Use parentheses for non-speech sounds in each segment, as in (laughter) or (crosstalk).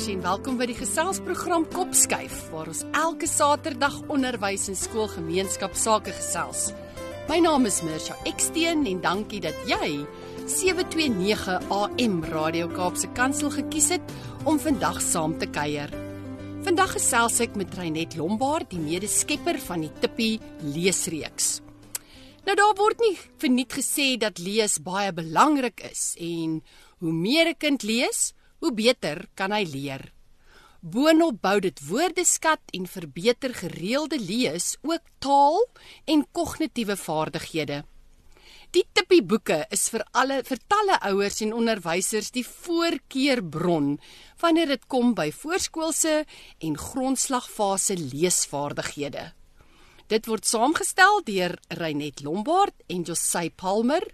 luisteraars en welkom by die geselsprogram Kopskuif waar ons elke Saterdag onderwys en skoolgemeenskap sake gesels. My naam is Mirsha Eksteen en dankie dat jy 729 AM Radio Kaapse Kansel gekies het om vandag saam te kuier. Vandag gesels ek met Reinet Lombard, die mede-skepper van die Tippie leesreeks. Nou daar word nie verniet gesê dat lees baie belangrik is en hoe meer 'n kind lees, hoe beter kan hy leer. Boonop bou dit woordeskat en verbeter gereelde lees ook taal en kognitiewe vaardighede. Die tippie boeke is vir alle vir talle ouers en onderwysers die voorkeurbron wanneer dit kom by voorskoolse en grondslagfase leesvaardighede. Dit word saamgestel deur Reinet Lombard en Josey Palmer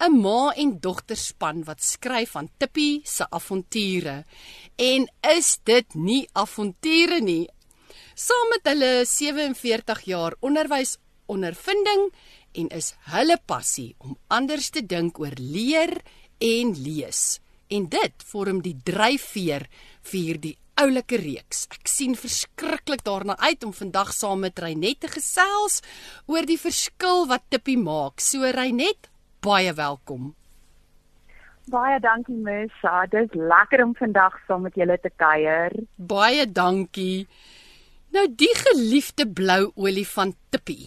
'n ma en dogter span wat skryf aan Tippie se avonture. En is dit nie avonture nie? Saam met hulle 47 jaar onderwys ondervinding en is hulle passie om anders te dink oor leer en lees. En dit vorm die dryfveer vir hierdie oulike reeks. Ek sien verskriklik daarna uit om vandag saam met Reinet te gesels oor die verskil wat Tippie maak. So Reinet, baie welkom. Baie dankie Mesha. Dit is lekker om vandag saam met julle te kuier. Baie dankie. Nou die geliefde blou olifant Tippie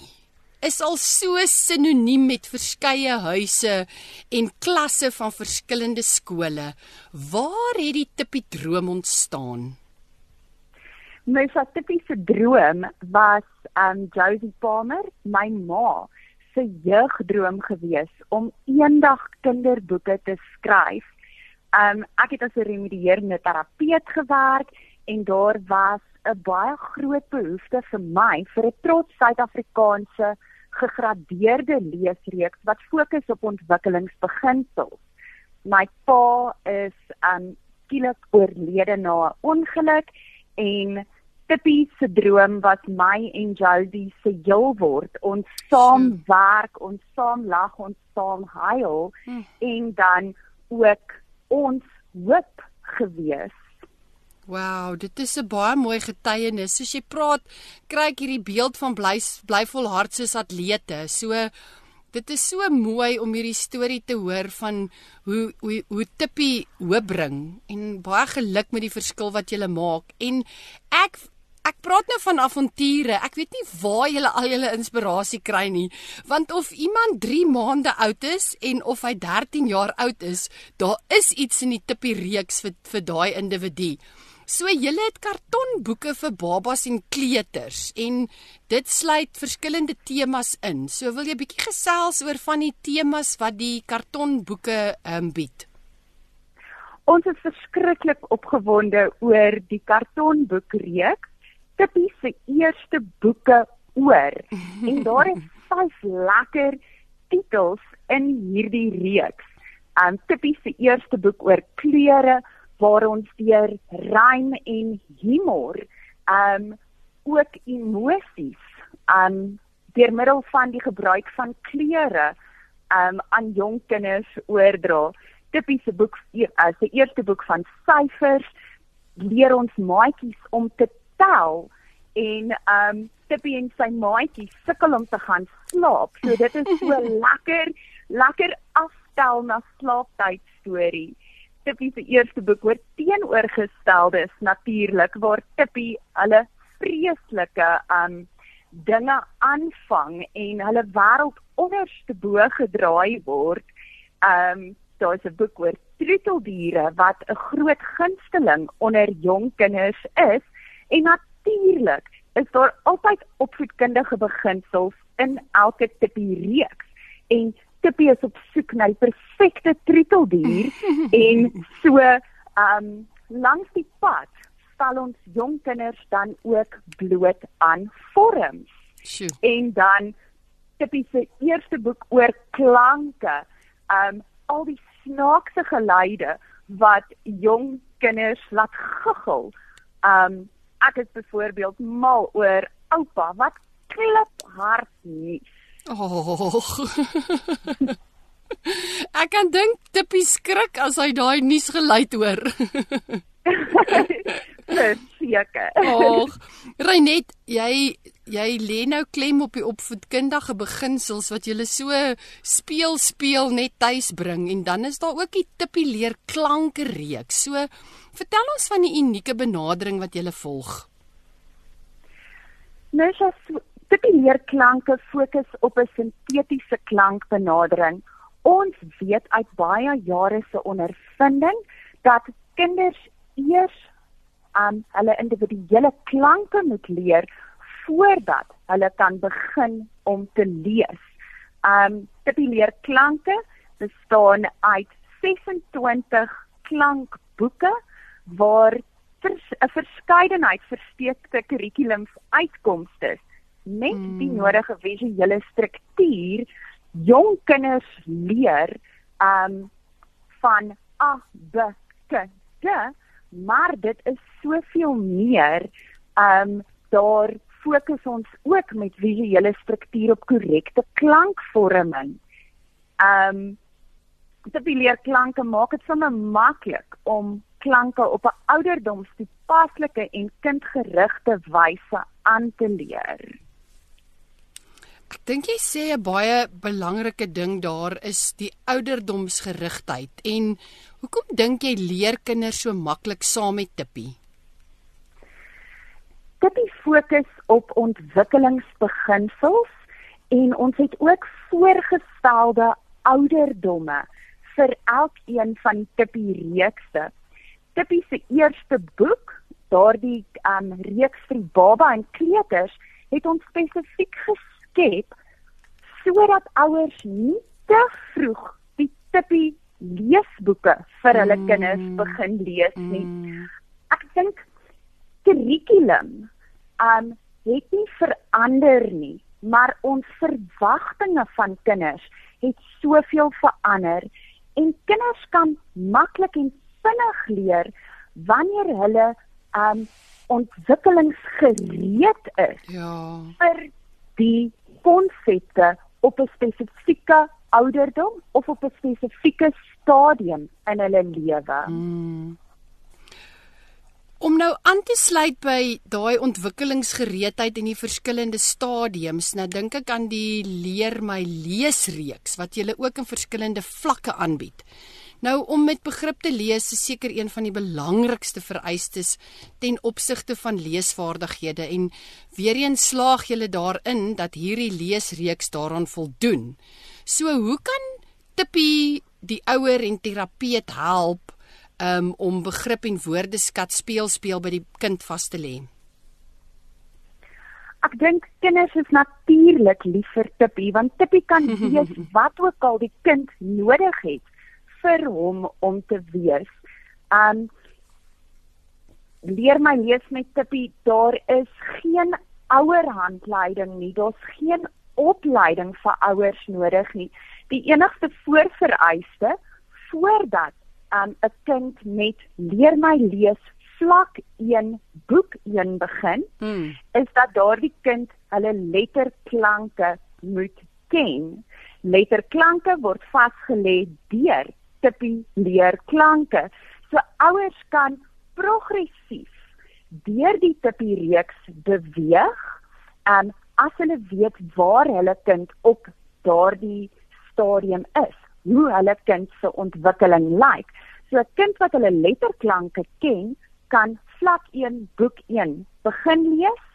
is al so sinoniem met verskeie huise en klasse van verskillende skole. Waar het die Tippie droom ontstaan? Mesha Tippie se droom was um Josie Palmer, my ma se jeugdroom gewees om eendag kinderboeke te skryf. Um ek het as 'n remedierende terapeut gewerk en daar was 'n baie groot behoefte vir my vir 'n trots Suid-Afrikaanse gegradeerde leesreeks wat fokus op ontwikkelingsbeginsels. My pa is um skielik oorlede na 'n ongeluk en Tippie se droom was my en Jody se heel word. Ons saam werk, ons saam lag, ons saam huil hmm. en dan ook ons hoop gewees. Wow, dit is 'n baie mooi getuienis. Soos jy praat, kry ek hierdie beeld van bly bly volhard soos atlete. So dit is so mooi om hierdie storie te hoor van hoe hoe hoe Tippie hoop bring en baie geluk met die verskil wat jy maak. En ek ek praat nou van avonture. Ek weet nie waar jy al jou inspirasie kry nie, want of iemand 3 maande oud is en of hy 13 jaar oud is, daar is iets in die tippie reeks vir vir daai individu. So julle het kartonboeke vir babas en kleuters en dit sluit verskillende temas in. So wil jy bietjie gesels oor van die temas wat die kartonboeke um, bied? Ons is verskriklik opgewonde oor die kartonboekreeks Tippie se eerste boeke oor en daar is vyf lekker titels in hierdie reeks. Um Tippie se eerste boek oor kleure waar ons deur rym en humor um ook emosies um deur middel van die gebruik van kleure um aan jong kinders oordra. Tippie se boek uh, se eerste boek van syfers leer ons maatjies om te tel en um Tippie en sy maatjie sukkel om te gaan slaap. So dit is so (laughs) lekker lekker afstel na slaaptyd storie. Tippie se eerste boek word teenoorgesteldes natuurlik waar Tippie hulle vreeslike um dinge aanvang en hulle wêreld onderste bo gedraai word. Um daar's 'n boek oor troeteldiere wat 'n groot gunsteling onder jong kinders is En natuurlik is daar altyd opvoedkundige beginsels in elke tippie reeks. En tippie is op soek na die perfekte troeteldier (laughs) en so um langs die pad stel ons jong kinders dan ook bloot aan vorms. Sjoe. En dan Tippie se eerste boek oor klanke. Um al die snaakse geluide wat jong kinders laat guggel. Um ek is byvoorbeeld mal oor oupa wat klip hard nie. Oh. (laughs) ek kan dink Tippie skrik as hy daai nuus geluid hoor. (laughs) Verseker. Ag, Reinet, jy jy lê nou klem op die opvoedkundige beginsels wat jy so speel speel net tuis bring en dan is daar ook die Tippie leer klanke reeks. So vertel ons van die unieke benadering wat jy volg. Nou, Tippie leer klanke fokus op 'n sintetiese klankbenadering. Ons weet uit baie jare se ondervinding dat kinders eers aan hulle individuele klanke moet leer voordat hulle kan begin om te lees. Um Tippie leer klanke bestaan uit 26 klankboeke waar 'n verskeidenheid versteekte kurrikulums uitkomste met mm. die nodige visuele struktuur jong kinders leer um van A B K D maar dit is soveel meer um daar fokus ons ook met visuele struktuur op korrekte klankvorming. Um te leer klanke maak dit sommer maklik om klanke op 'n ouderdomstoepaslike en kindgerigte wyse aan te leer. Ek dink jy sê 'n baie belangrike ding daar is die ouderdomsgerigtheid en hoekom dink jy leer kinders so maklik saam met Tippie? Tippie fokus op ontwikkelingsbeginsels en ons het ook voorgestelde ouderdomme vir elkeen van die Tippie reekse. Tippie se eerste boek, daardie um reeks vir baba en kleuters, het ons spesifiek ges skep sodat ouers nie te vroeg die tippie leesboeke vir hulle mm. kinders begin lees nie. Mm. Ek dink kurrikulum um het nie verander nie, maar ons verwagtinge van kinders het soveel verander en kinders kan maklik en vinnig leer wanneer hulle um ontwikkelingsgereed is. Ja. vir die konsepte op 'n spesifieke ouderdom of op 'n spesifieke stadium in hulle lewe. Hmm. Om nou aan te sluit by daai ontwikkelingsgereedheid in die verskillende stadiums, nou dink ek aan die leer my leesreeks wat jy ook in verskillende vlakke aanbied. Nou om met begrip te lees is seker een van die belangrikste vereistes ten opsigte van leesvaardighede en weer eens slaag julle daarin dat hierdie leesreeks daaraan voldoen. So hoe kan Tippie die ouer en terapeut help um, om begrip en woordeskat speel speel by die kind vas te lê? Ek dink kinders is natuurlik lief vir Tippie want Tippie kan (laughs) weet wat ook al die kind nodig het vir hom om te wees. Um leer my lees met Tippie, daar is geen ouer handleiding nie. Daar's geen opleiding vir ouers nodig nie. Die enigste voorvereiste voordat um 'n kind met leer my lees vlak 1 boek 1 begin, hmm. is dat daardie kind hulle letterklanke moet ken. Letterklanke word vasgelê deur tippie leer klanke. So ouers kan progressief deur die tippie reeks beweeg en as hulle weet waar hulle kind op daardie stadium is, hoe hulle kind se ontwikkeling lyk. So 'n kind wat hulle letterklanke ken, kan vlak 1 boek 1 begin lees.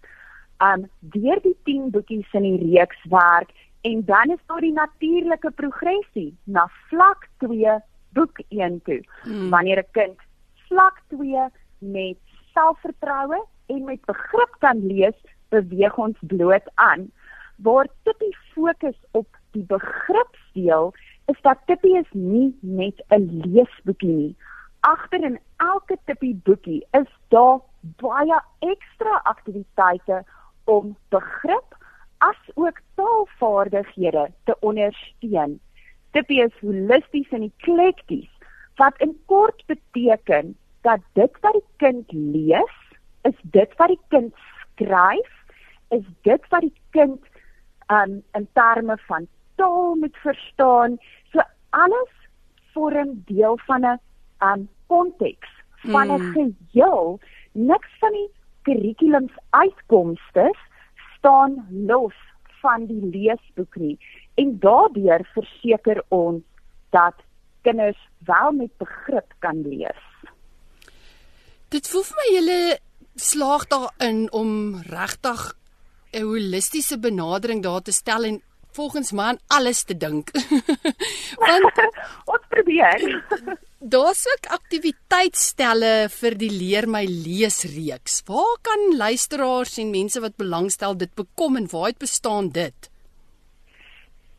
Um deur die 10 boekies in die reeks werk en dan is daar die natuurlike progressie na vlak 2 boek 1 toe. Hmm. Wanneer 'n kind vlak 2 met selfvertroue en met begrip kan lees, beweeg ons bloot aan. Waar Tippie fokus op die begripsdeel, is dat Tippie is nie net 'n leesboekie nie. Agter in elke Tippie boekie is daar baie ekstra aktiwiteite om begrip as ook taalvaardighede vaardighede te ondersteun. Tippie is holisties en eklekties wat in kort beteken dat dit wat die kind lees, is dit wat die kind skryf, is dit wat die kind um, in terme van taal moet verstaan. So alles vorm deel van 'n um konteks van 'n mm. geheel. Niks van die kurrikulums uitkomste staan los van die leesboek nie. En daardeur verseker ons dat kinders wel met begrip kan lees. Dit voel vir my julle slaag daarin om regtig 'n holistiese benadering daar te stel en volgens my aan alles te dink. (laughs) Want (laughs) ons probeer. (laughs) Daar's ook aktiwiteitstelle vir die leer my lees reeks. Waar kan luisteraars en mense wat belangstel dit bekom en waaruit bestaan dit?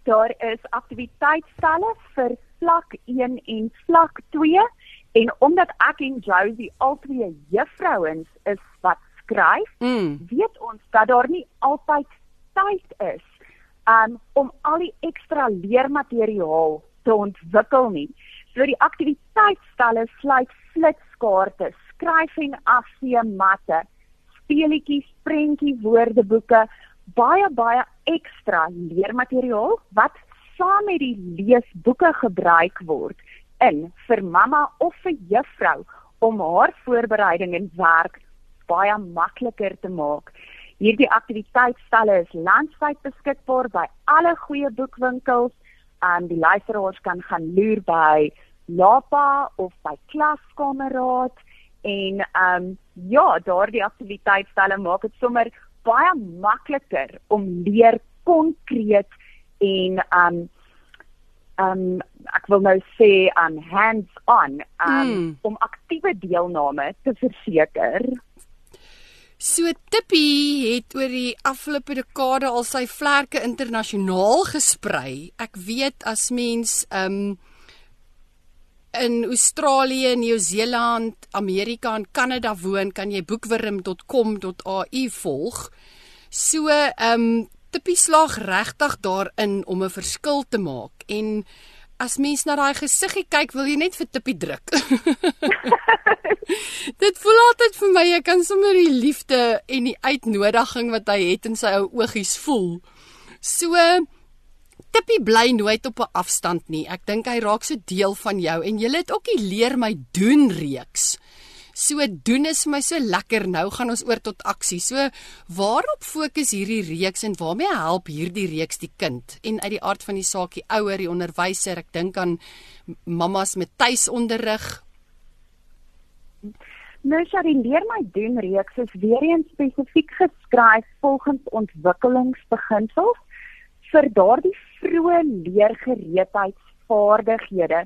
Daar is aktiwiteitstelle vir vlak 1 en vlak 2 en omdat ek en Josie albei juffrouens is wat skryf, mm. weet ons dat daar nie altyd tyd is um, om al die ekstra leermateriaal te ontwikkel nie. So die aktiwiteitsstelle sluit flitskaarte, skryf en afsee matte, speletjies, prentjie woordeboeke, baie baie ekstra leermateriaal wat saam met die leesboeke gebruik word in vir mamma of vir juffrou om haar voorbereiding en werk baie makliker te maak. Hierdie aktiwiteitsstelle is landwyd beskikbaar by alle goeie boekwinkels. Um die luisteraars kan gaan loer by Lapa of by Klaskameraad en um ja, daardie aktiwiteitsstelle maak dit sommer baie makliker om leer konkreet en um um ek wil nou sê um, hands on um mm. om aktiewe deelname te verseker. So Tippie het oor die afgelope dekade al sy vlerke internasionaal gesprei. Ek weet as mens um in Australië, Nieu-Seeland, Amerika en Kanada woon, kan jy boekwurm.com.au volg. So um Tippie slag regtig daarin om 'n verskil te maak en as mens na daai gesiggie kyk, wil jy net vir Tippie druk. (laughs) Dit voel altyd vir my ek kan sommer die liefde en die uitnodiging wat hy het in sy ou oogies voel. So Tippie bly nooit op 'n afstand nie. Ek dink hy raak so deel van jou en jy het ook die leer my doen reeks. So doen is vir my so lekker. Nou gaan ons oor tot aksie. So waarop fokus hierdie reeks en waarmee help hierdie reeks die kind? En uit die aard van die saak, die ouer, die onderwyser, ek dink aan mammas met tuisonderrig. Nou sy leer my doen reeks is weer eens spesifiek geskryf volgens ontwikkelingsbeginsels vir daardie vroeë leergereedheidsvaardighede.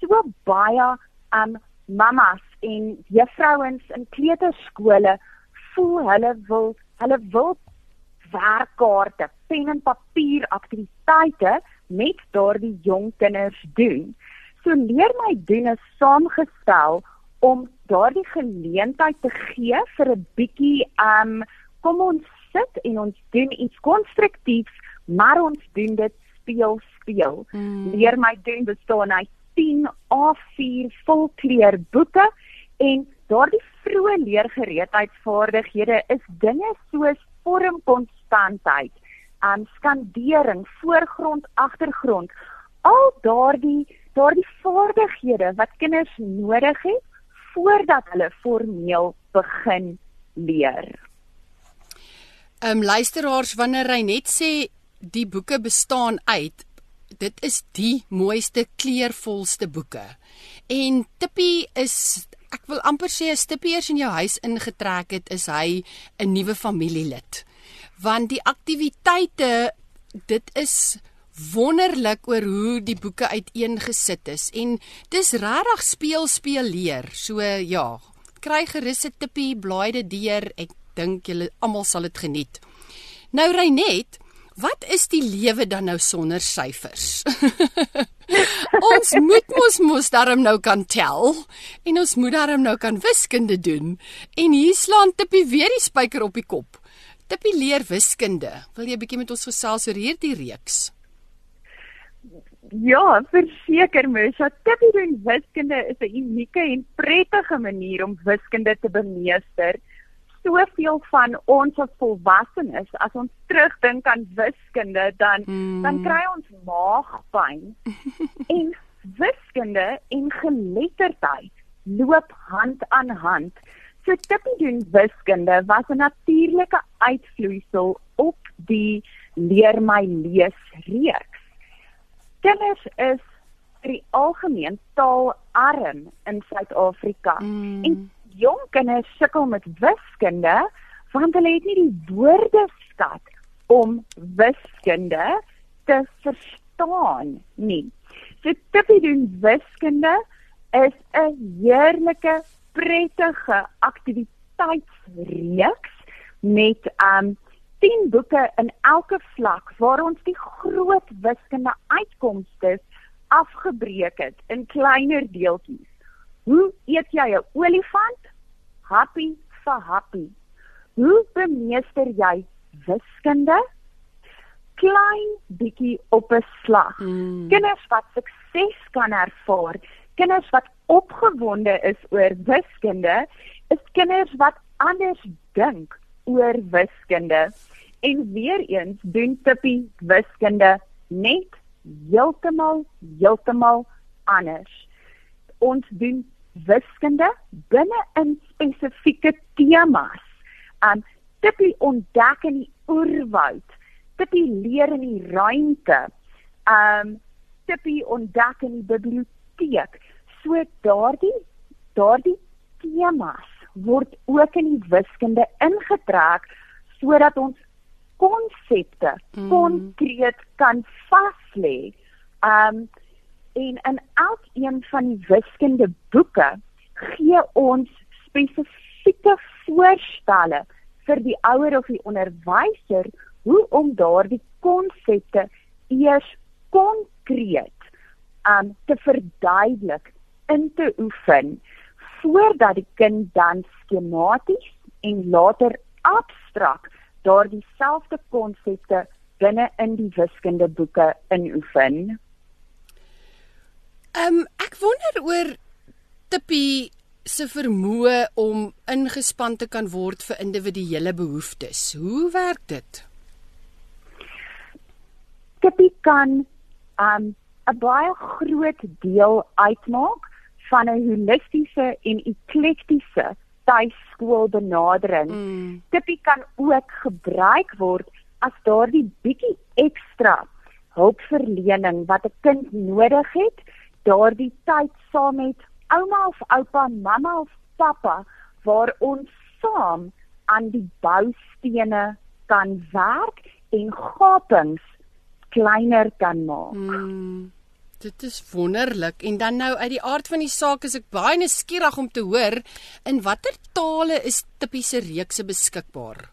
So baie um mamas en juffrouens in kleuterskole voel hulle wil hulle wil werkkaarte, pen en papier aktiwiteite met daardie jong kinders doen. So leer my doen is saamgestel om daardie geleentheid te gee vir 'n bietjie um kom ons sit en ons doen iets konstruktiefs, maar ons doen dit speel speel. Hmm. Leer my doen bestaan uit 10 A4 volkleur boeke en daardie vroeë leergereedheidsvaardighede is dinge soos vormkonstantheid, um skandering, voorgrond, agtergrond, al daardie daardie vaardighede wat kinders nodig het voordat hulle formeel begin leer. Ehm um, luisteraars wanneer hy net sê die boeke bestaan uit dit is die mooiste kleurvolste boeke. En Tippie is ek wil amper sê as Tippie eers in jou huis ingetrek het, is hy 'n nuwe familielid. Want die aktiwiteite dit is wonderlik oor hoe die boeke uiteengesit is en dis regtig speel speel leer. So ja, kry gerus 'n Tippie blaai dit deur. Ek dink julle almal sal dit geniet. Nou Reinet, wat is die lewe dan nou sonder syfers? (laughs) ons moet mos mos daarom nou kan tel en ons moet daarom nou kan wiskunde doen. En hier slaan Tippie weer die spyker op die kop. Tippie leer wiskunde. Wil jy 'n bietjie met ons gesels oor hierdie reeks? Ja, verseker mens, dat Tippie doen wiskunde is 'n unieke en prettige manier om wiskunde te bemeester. Soveel van ons as volwassenes, as ons terugdink aan wiskunde, dan mm. dan kry ons maagpyn. (laughs) en wiskunde en geletterdheid loop hand aan hand. So Tippie doen wiskunde was 'n natuurlike uitvloeisel op die leer my lees reeks. Kinders is vir die algemeen taalarm in Suid-Afrika. Mm. En jong kinders sukkel met wiskunde want hulle het nie die woordeskat om wiskunde te verstaan nie. So Tippie doen wiskunde is 'n heerlike, prettige aktiwiteitsreeks met um 10 boeke in elke vlak waar ons die groot wiskunde uitkomste afgebreek het in kleiner deeltjies. Hoe eet jy 'n olifant? Happy vir happy. Hoe bemeester jy wiskunde? klein bietjie op 'n slag. Mm. Kinders wat sukses kan ervaar, kinders wat opgewonde is oor wiskunde, is kinders wat anders dink oor wiskunde. En weer eens doen Tippie wiskunde net heeltemal heeltemal anders. Ons doen wiskunde binne in spesifieke temas. Um Tippie ontdek in die oerwoud Tippie leer in die ruimte. Um Tippie ontdek in die biblioteek. So daardie daardie temas word ook in die wiskunde ingetrek sodat ons konsepte mm. konkreet kan vaslê. Um en in elkeen van die wiskunde boeke gee ons spesifieke voorstelle vir die ouer of die onderwyser hoe om daardie konsepte eers konkreet um te verduidelik in te oefen voordat die kind dan skematies en later abstrakt daardie selfde konsepte binne in die wiskunde boeke inoefen. Um ek wonder oor Tippie se vermoë om ingespan te kan word vir individuele behoeftes. Hoe werk dit? Tippie kan um 'n baie groot deel uitmaak van 'n holistiese en eklektiese tuiskoolbenadering. Mm. Tippie kan ook gebruik word as daardie bietjie ekstra hulpverlening wat 'n kind nodig het, daardie tyd saam met ouma of oupa, mamma of pappa waar ons saam aan die boustene kan werk en gapings kleiner kan maak. Hmm, dit is wonderlik en dan nou uit die aard van die saak is ek baie nuuskierig om te hoor in watter tale is tipiese reekse beskikbaar.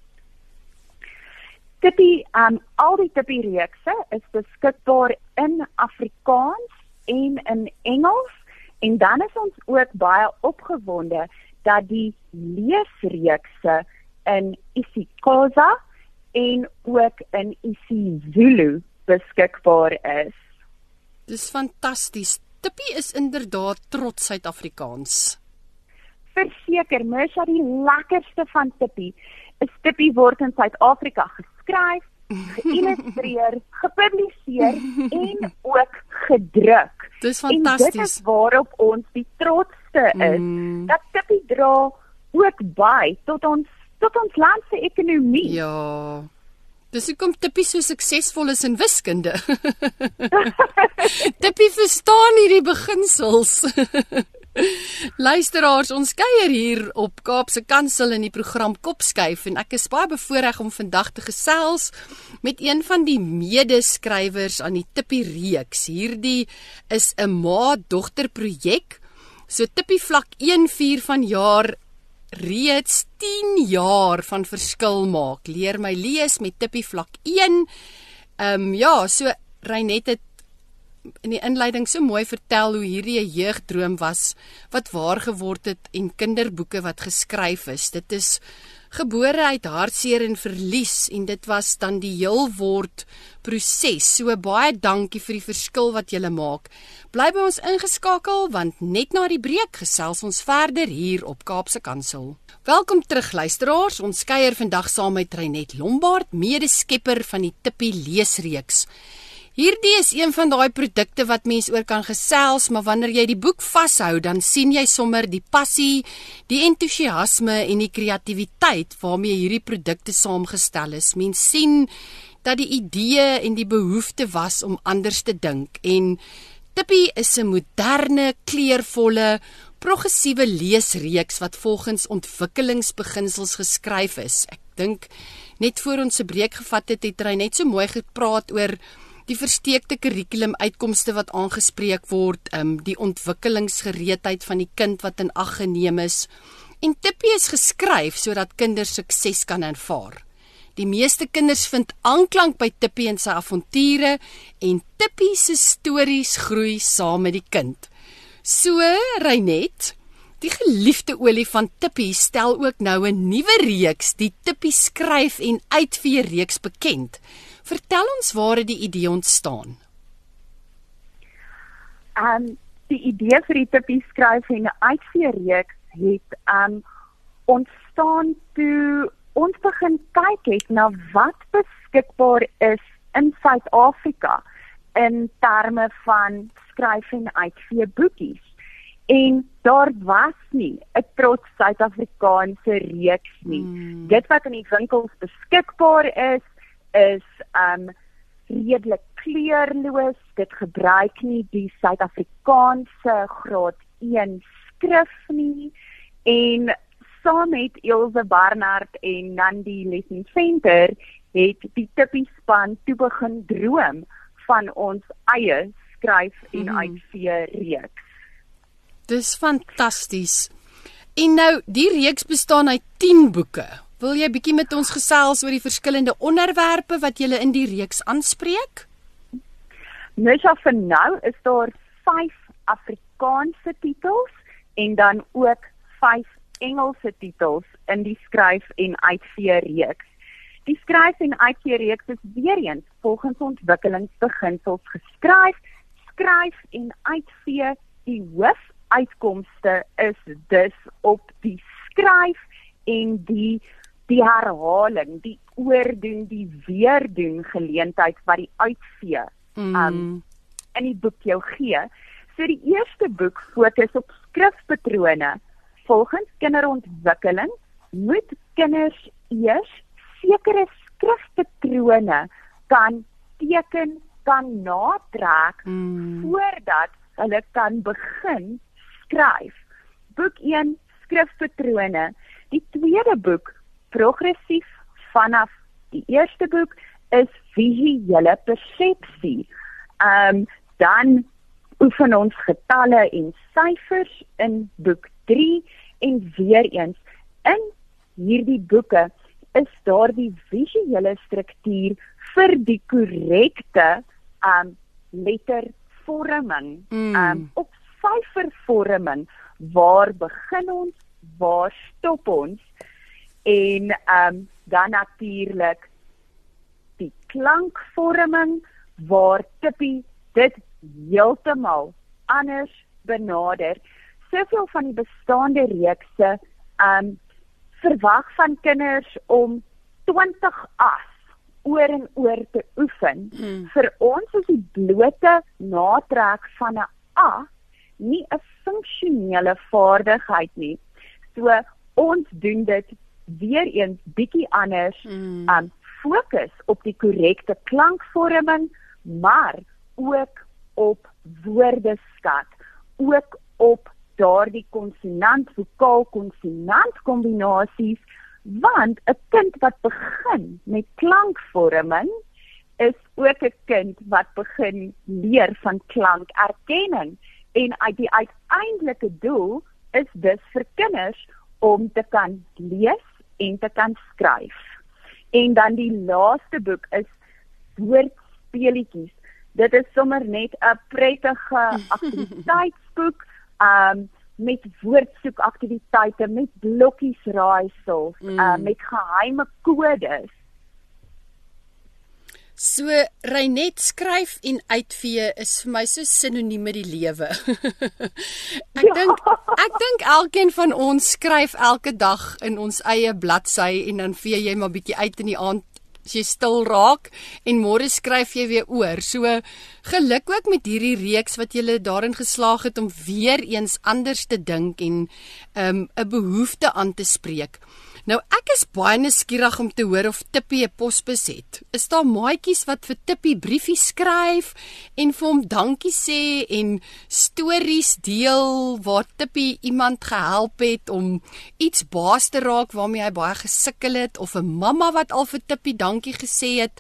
Tippie, um al die tippie reekse is beskikbaar in Afrikaans en in Engels en dan is ons ook baie opgewonde dat die leesreekse in isiXhosa en ook in isiZulu beskikbaar is. Dis fantasties. Tippie is inderdaad trots Suid-Afrikaans. Verseker, Mersha die lekkerste van Tippie is Tippie word in Suid-Afrika geskryf, geïllustreer, gepubliseer en ook gedruk. Dis fantasties. Dit is waarop ons die trotste is. Mm. Dat Tippie dra ook by tot ons tot ons land se ekonomie. Ja. Dis hoekom Tippie so suksesvol is in wiskunde. (laughs) (laughs) Tippie verstaan hierdie beginsels. (laughs) Luisteraars, ons kuier hier op Kaapse Kansel in die program Kopskuif en ek is baie bevoorreg om vandag te gesels met een van die medeskrywers aan die Tippie reeks. Hierdie is 'n ma-dogter projek. So Tippie vlak 1 van jaar reeds 10 jaar van verskil maak. Leer my lees met Tippie vlak 1. Ehm um, ja, so Reinet het in die inleiding so mooi vertel hoe hierdie 'n jeugdroom was wat waar geword het en kinderboeke wat geskryf is. Dit is gebore uit hartseer en verlies en dit was dan die heel word proses. So baie dankie vir die verskil wat julle maak. Bly by ons ingeskakel want net na die breek gesels ons verder hier op Kaapse Kansel. Welkom terug luisteraars. Ons kuier vandag saam met Reinet Lombard, mede-skepper van die Tippie leesreeks. Hierdie is een van daai produkte wat mens oor kan gesels, maar wanneer jy die boek vashou, dan sien jy sommer die passie, die entoesiasme en die kreatiwiteit waarmee hierdie produkte saamgestel is. Mens sien dat die idee en die behoefte was om anders te dink en Tippie is 'n moderne, kleurvolle, progressiewe leesreeks wat volgens ontwikkelingsbeginsels geskryf is. Ek dink net voor ons se breek gevat het, het hy net so mooi gepraat oor die versteekte kurrikulum uitkomste wat aangespreek word, um, die ontwikkelingsgereedheid van die kind wat in ag geneem is. En Tippie is geskryf sodat kinders sukses kan ervaar. Die meeste kinders vind aanklank by Tippie en sy avonture en Tippie se stories groei saam met die kind. So, Reinet, die geliefde olifant Tippie stel ook nou 'n nuwe reeks, die Tippie skryf en uitvee reeks bekend. Vertel ons waar het die idee ontstaan? Um die idee vir die Tippie skryf en uitvee reeks het um ontstaan toe ons begin kyk het na wat beskikbaar is in Suid-Afrika in terme van skryf en uitgee boekies. En daar was nie 'n trots Suid-Afrikaanse reeks nie. Hmm. Dit wat in die winkels beskikbaar is, is um redelik kleurloos. Dit gebruik nie die Suid-Afrikaanse graad 1 skrif nie en saam met Ilse Barnard en Nandi Lesson Center het die Tippie span toe begin droom van ons eie skryf en mm. uitvee reeks. Dis fantasties. En nou, die reeks bestaan uit 10 boeke. Wil jy bietjie met ons gesels oor die verskillende onderwerpe wat jy in die reeks aanspreek? Net so vir nou is daar 5 Afrikaanse titels en dan ook 5 Engelse titels in die skryf en uitvee reeks. Die skryf en uitvee reeks is weer eens volgens ontwikkelingsbeginsels geskryf. Skryf en uitvee die hoofuitkomste is dus op die skryf en die die herhaling, die oordoen, die weer doen geleentheid wat die uitvee mm. um in die boek jou gee. So die eerste boek fokus op skrifpatrone Volgens kinderontwikkeling moet kinders eers sekere skrifpatrone kan teken, kan natrek mm. voordat hulle kan begin skryf. Boek 1 skrifpatrone. Die tweede boek progressief vanaf die eerste boek is visuele persepsie. Ehm um, dan oefen ons getalle en syfers in boek 3 en weer eens in hierdie boeke is daar die visuele struktuur vir die korrekte um lettervorming mm. um op syfervorming waar begin ons waar stop ons en um dan natuurlik die klankvorming waar tippie dit heeltemal anders benader soveel van die bestaande reekse um verwag van kinders om 20 as oor en oor te oefen. Hmm. Vir ons is die blote natrek van 'n a nie 'n funksionele vaardigheid nie. So ons doen dit weer eens bietjie anders. Hmm. Um fokus op die korrekte klankvorming, maar ook op woordeskat, ook op daardie konsonant vokaal konsonant kombinasies want 'n kind wat begin met klankvorming is ook 'n kind wat begin leer van klankerkenning en uit die uiteindelike doel is dus vir kinders om te kan lees en te kan skryf. En dan die laaste boek is woordspeletjies. Dit is sommer net 'n prettige (laughs) aktiwiteitsboek um met woordsoekaktiwiteite, met blokkies raaisels, mm. uh, met geheime kodes. So Reinet skryf en uitvee is vir my so sinoniem met die lewe. (laughs) ek ja. dink ek dink elkeen van ons skryf elke dag in ons eie bladsy en dan vee jy maar bietjie uit in die aand as jy stil raak en môre skryf jy weer oor. So geluk ook met hierdie reeks wat jy daarin geslaag het om weer eens anders te dink en 'n um, 'n behoefte aan te spreek. Nou ek is baie nuuskierig om te hoor of Tippie 'n posbus het. Is daar maatjies wat vir Tippie briefies skryf en vir hom dankie sê en stories deel waar Tippie iemand gehelp het om iets baas te raak waarmee hy baie gesukkel het of 'n mamma wat al vir Tippie dankie gesê het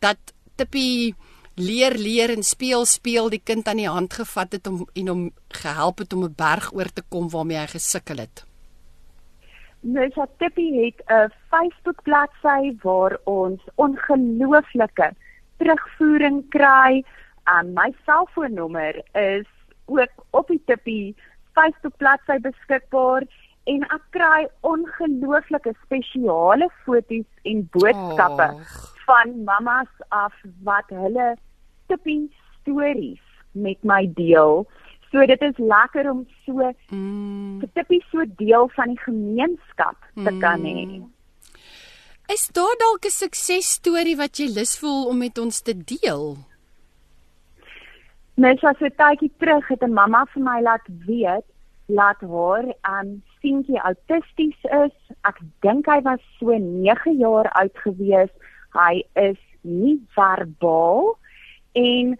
dat Tippie leer leer en speel speel die kind aan die hand gevat het om en hom gehelp het om 'n berg oor te kom waarmee hy gesukkel het. Nisha Tippie het 'n Facebook bladsy waar ons ongelooflike terugvoering kry. En my selfoonnommer is ook op die Tippie Facebook bladsy beskikbaar en ek kry ongelooflike spesiale foto's en boodskappe oh. van mamas af wat hulle Tippie stories met my deel. So dit is lekker om so mm. tipies so deel van die gemeenskap te mm. kan hê. Is daar dalk 'n suksesstorie wat jy lus voel om met ons te deel? Net so 'n tydjie terug het 'n mamma vir my laat weet laat haar aan um, Sinkie autisties is. Ek dink hy was so 9 jaar oud gewees. Hy is nie verbaal en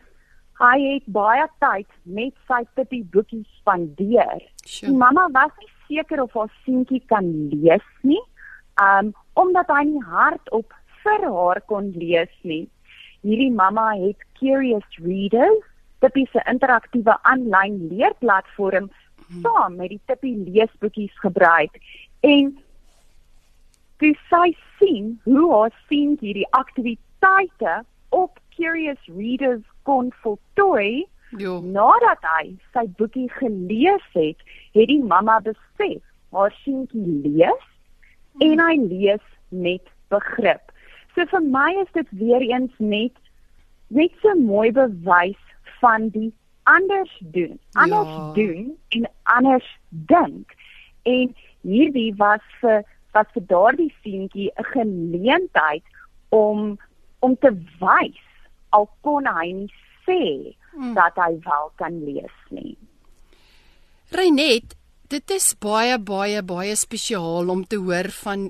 Hy het baie tyd met sy tippie boekies spandeer. Sure. Die mamma was nie seker of haar seentjie kan lees nie, um omdat hy nie hardop vir haar kon lees nie. Hierdie mamma het Curious Readers, tippie se interaktiewe aanlyn leerplatform hmm. saam met die tippie leesboekies gebruik en toe sy sien hoe haar seentjie die aktiwiteite op Curious Readers kon voltooi. Jo. Nadat hy sy boekie gelees het, het die mamma besef haar seentjie lees hmm. en hy lees met begrip. So vir my is dit weer eens net net so mooi bewys van die anders doen. Anders ja. doen en anders dink. En hierdie was vir was vir daardie seentjie 'n geleentheid om om te wys al kon hy nie sê hmm. dat hy wel kan lees nie. Renet, dit is baie baie baie spesiaal om te hoor van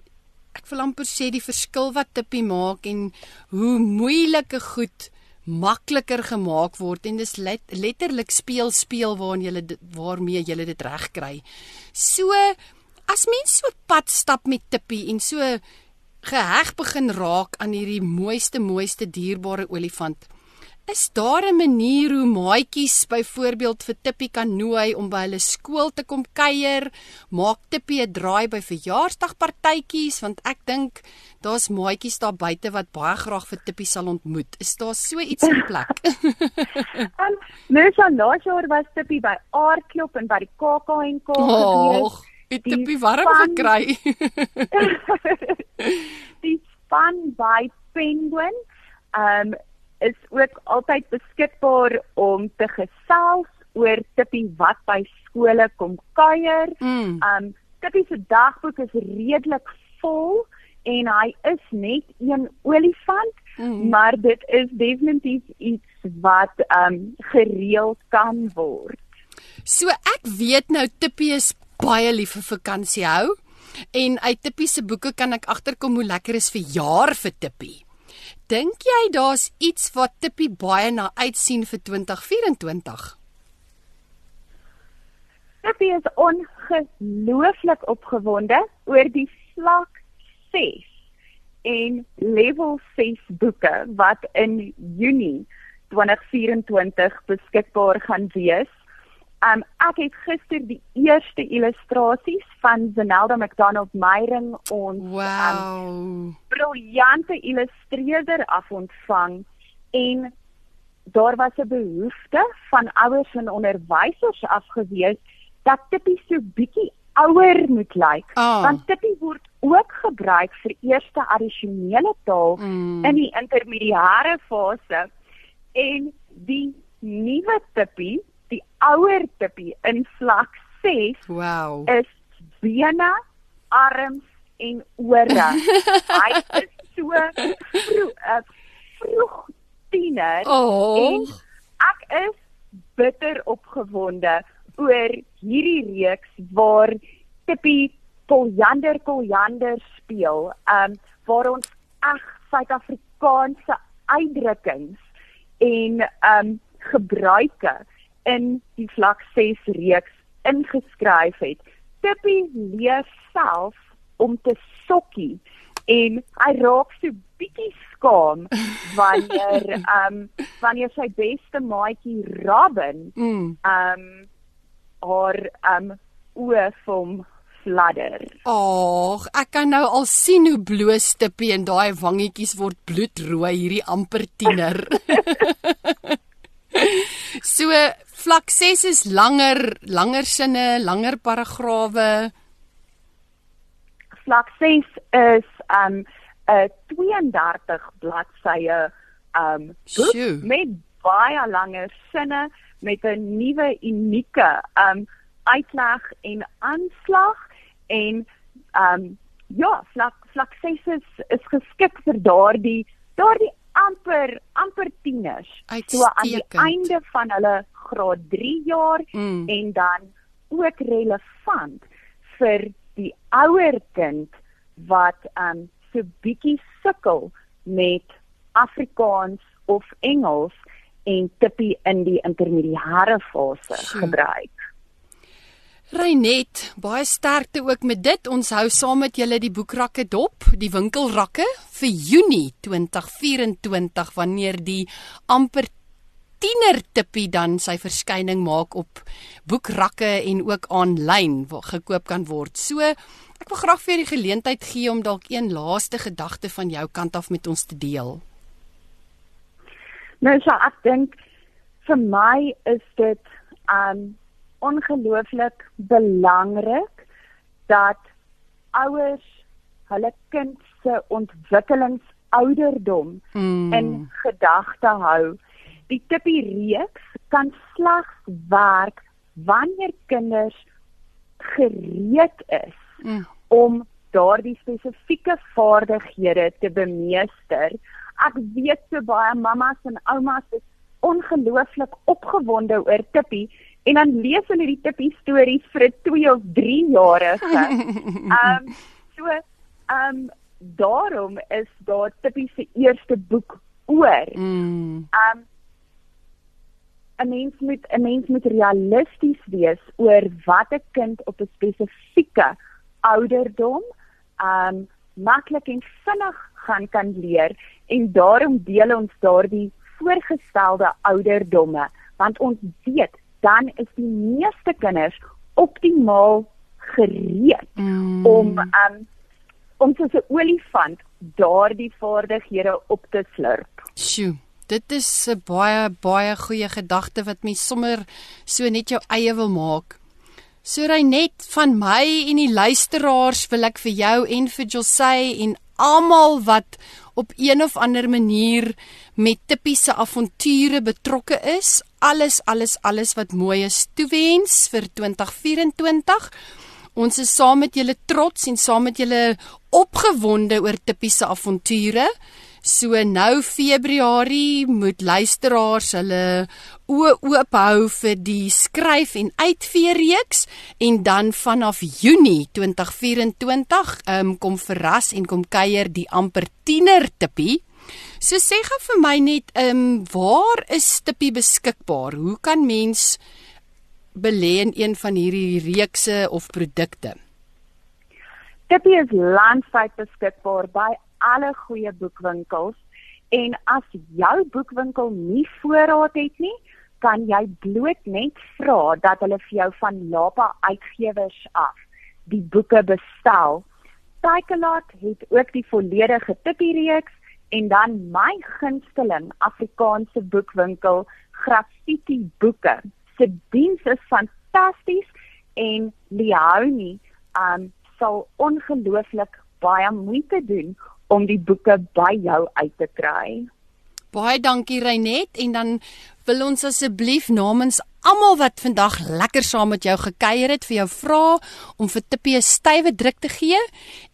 ek wil amper sê die verskil wat Tippie maak en hoe moeilike goed makliker gemaak word en dis let, letterlik speel speel waarin jy waarmee jy dit reg kry. So as mens so pad stap met Tippie en so geheg begin raak aan hierdie mooiste mooiste dierbare olifant. Is daar 'n manier hoe maatjies byvoorbeeld vir Tippie kan nooi om by hulle skool te kom kuier? Maak Tippie 'n draai by verjaarsdagpartytjies want ek dink daar's maatjies daar buite wat baie graag vir Tippie sal ontmoet. Is daar so iets in plek? (laughs) (laughs) um, Mens aan laas jaar was Tippie by Aardklop en by die KAK&K gewees. Het Tippie warm span... gekry? (laughs) (laughs) die span by Penguin um is ook altyd beskikbaar om te gesels oor Tippie wat by skole kom kuier. Mm. Um Tippie se dagboek is redelik vol en hy is net een olifant, mm. maar dit is definitief iets wat um gereeld kan word. So ek weet nou Tippie is baie lief vir vakansie hou en uit Tippie se boeke kan ek agterkom hoe lekker is vir jaar vir Tippie. Dink jy daar's iets wat Tippie baie na uitsien vir 2024? Tippie is ongelooflik opgewonde oor die vlak 6 en level 6 boeke wat in Junie 2024 beskikbaar gaan wees. Um ek het gister die eerste illustrasies van Zenelda McDonald Meyering ons um, wow. um, briljante illustreerder af ontvang en daar was 'n behoefte van ouers en onderwysers afgewees dat Tippie so bietjie ouer moet lyk, Ah. want Tippie word ook gebruik vir eerste addisionele taal Mm. in die intermediêre fase en die nuwe Tippie, die ouer Tippie in vlak 6 Wow. is bene, arms en ore. (laughs) Hy is so vroeg, uh, vroeg tiener Oh. en ek is bitter opgewonde oor hierdie reeks waar Tippie Koljander Koljander speel. Um waar ons ag Suid-Afrikaanse uitdrukkings en um gebruike in die vlak 6 reeks ingeskryf het. Tippie leer self om te sokkie en hy raak so bietjie skaam (laughs) wanneer um wanneer sy beste maatjie Robin Mm. um haar um oë vir hom fladder. Ag, ek kan nou al sien hoe bloos Tippie en daai wangetjies word bloedrooi hierdie amper tiener. (laughs) (laughs) so vlak 6 is langer, langer sinne, langer paragrawe. Vlak 6 is um 'n 32 bladsye um boek Sjoe. met baie langer sinne met 'n nuwe unieke um uitleg en aanslag en um ja, vlak vlak 6 is is geskik vir daardie daardie amper amper tieners. So aan die Uitstekend. einde van hulle graad 3 jaar Mm. en dan ook relevant vir die ouer kind wat um so bietjie sukkel met Afrikaans of Engels en tippie in die intermediêre fase gebruik. Reinet, baie sterkte ook met dit. Ons hou saam met julle die boekrakke dop, die winkelrakke vir Junie 2024 wanneer die amper tiener tippie dan sy verskyning maak op boekrakke en ook aanlyn waar gekoop kan word. So, ek wil graag vir jou die geleentheid gee om dalk een laaste gedagte van jou kant af met ons te deel. Nou so ek dink vir my is dit um ongelooflik belangrik dat ouers hulle kind se ontwikkelingsouderdom Mm. in gedagte hou. Die tippie reeks kan slegs werk wanneer kinders gereed is Mm. om daardie spesifieke vaardighede te bemeester. Ek weet so baie mammas en oumas is ongelooflik opgewonde oor Tippie en dan lees hulle die Tippie stories vir 'n 2 of 3 jarige. (laughs) Ehm so ehm daarom is daar Tippie se eerste boek oor. Mm. Um 'n mens moet 'n mens moet realisties wees oor wat 'n kind op 'n spesifieke ouderdom um maklik en vinnig gaan kan leer en daarom deel ons daardie voorgestelde ouderdomme want ons weet dan is die meeste kinders optimaal gereed Mm. om um om soos 'n olifant daardie vaardighede op te slurp. Sjoe, dit is 'n baie baie goeie gedagte wat mens sommer so net jou eie wil maak. So net van my en die luisteraars wil ek vir jou en vir Josey en almal wat op een of ander manier met tipiese avonture betrokke is, alles alles alles wat mooi is toewens vir 2024. Ons is saam met julle trots en saam met julle opgewonde oor tipiese avonture. So nou Februarie moet luisteraars hulle oë oop hou vir die skryf en uitvee reeks en dan vanaf Junie 2024 um, kom verras en kom kuier die amper tiener tippie. So sê gou vir my net, ehm um, waar is tippie beskikbaar? Hoe kan mens belê in een van hierdie reekse of produkte? Tippie is landwyd beskikbaar by alle goeie boekwinkels en as jou boekwinkel nie voorraad het nie, kan jy bloot net vra dat hulle vir jou van Lapa uitgewers af die boeke bestel. Takealot het ook die volledige Tippie reeks en dan my gunsteling Afrikaanse boekwinkel Graffiti Boeke. Se diens is fantasties en Leonie um sal ongelooflik baie moeite doen om die boeke by jou uit te kry. Baie dankie Reinet en dan wil ons asseblief namens almal wat vandag lekker saam met jou gekuier het vir jou vra om vir Tippie 'n stywe druk te gee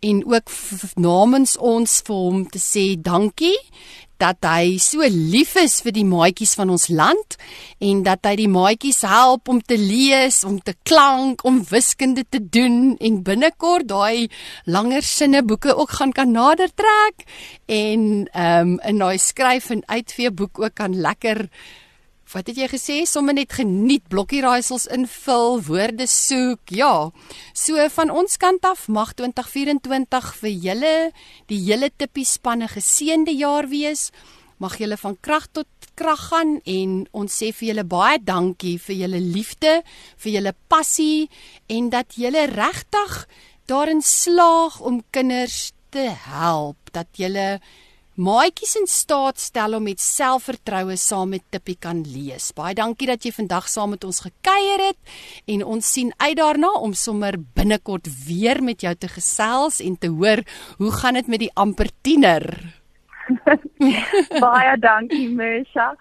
en ook namens ons vir hom te sê dankie dat hy so lief is vir die maatjies van ons land en dat hy die maatjies help om te lees, om te klank, om wiskunde te doen en binnekort daai langer sinne boeke ook gaan kan nader trek en ehm um, in daai skryf en uitvee boek ook kan lekker Wat het jy gesê? Somme net geniet blokkie raaisels invul, woorde soek. Ja. So van ons kant af mag 2024 vir julle die hele tippie spanne geseënde jaar wees. Mag julle van krag tot krag gaan en ons sê vir julle baie dankie vir julle liefde, vir julle passie en dat julle regtig daarin slaag om kinders te help, dat julle maatjies in staat stel om met selfvertroue saam met Tippie kan lees. Baie dankie dat jy vandag saam met ons gekuier het en ons sien uit daarna om sommer binnekort weer met jou te gesels en te hoor hoe gaan dit met die amper tiener. (laughs) Baie dankie Mersha.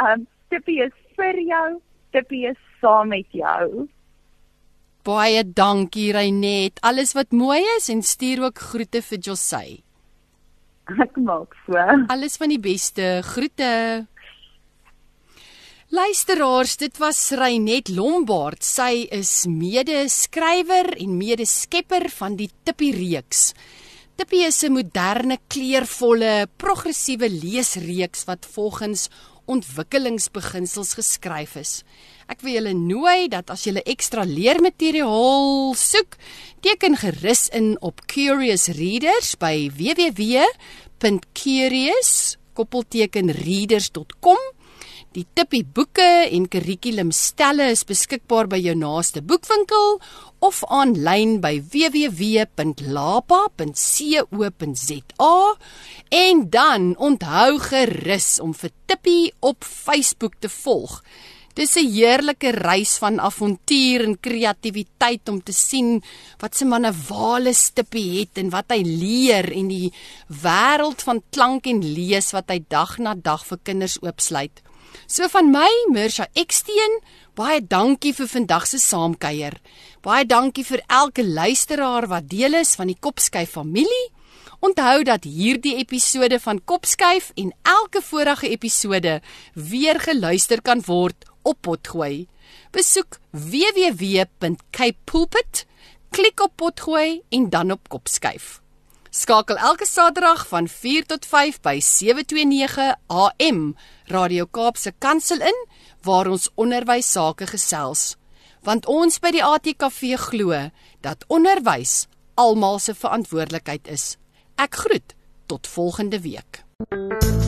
Um Tippie is vir jou, Tippie is saam met jou. Baie dankie Reinet. Alles wat mooi is en stuur ook groete vir Josey. Ek maak so. Alles van die beste. Groete. Luisteraars, dit was Reinet Lombard. Sy is mede-skrywer en mede-skepper van die Tippie reeks. Tippie is 'n moderne, kleurvolle, progressiewe leesreeks wat volgens ontwikkelingsbeginsels geskryf is. Ek wil julle nooi dat as julle ekstra leermateriaal soek, teken gerus in op Curious Readers by www.curious.readers.com. Die tippie boeke en kurrikulumstelle is beskikbaar by jou naaste boekwinkel of aanlyn by www.lapa.co.za en dan onthou gerus om vir Tippie op Facebook te volg. Dis 'n heerlike reis van avontuur en kreatiwiteit om te sien wat se manne wale stippie het en wat hy leer en die wêreld van klank en lees wat hy dag na dag vir kinders oopsluit. So van my, Mirsha Eksteen, baie dankie vir vandag se saamkuier. Baie dankie vir elke luisteraar wat deel is van die Kopskyf familie. Onthou dat hierdie episode van Kopskyf en elke vorige episode weer geluister kan word op potgooi. Besoek www.capepulpit, klik op potgooi en dan op kopskuif. Skakel elke Saterdag van 4 tot 5 by 729 AM Radio Kaapse Kansel in waar ons onderwys sake gesels. Want ons by die ATKV glo dat onderwys almal se verantwoordelikheid is. Ek groet tot volgende week.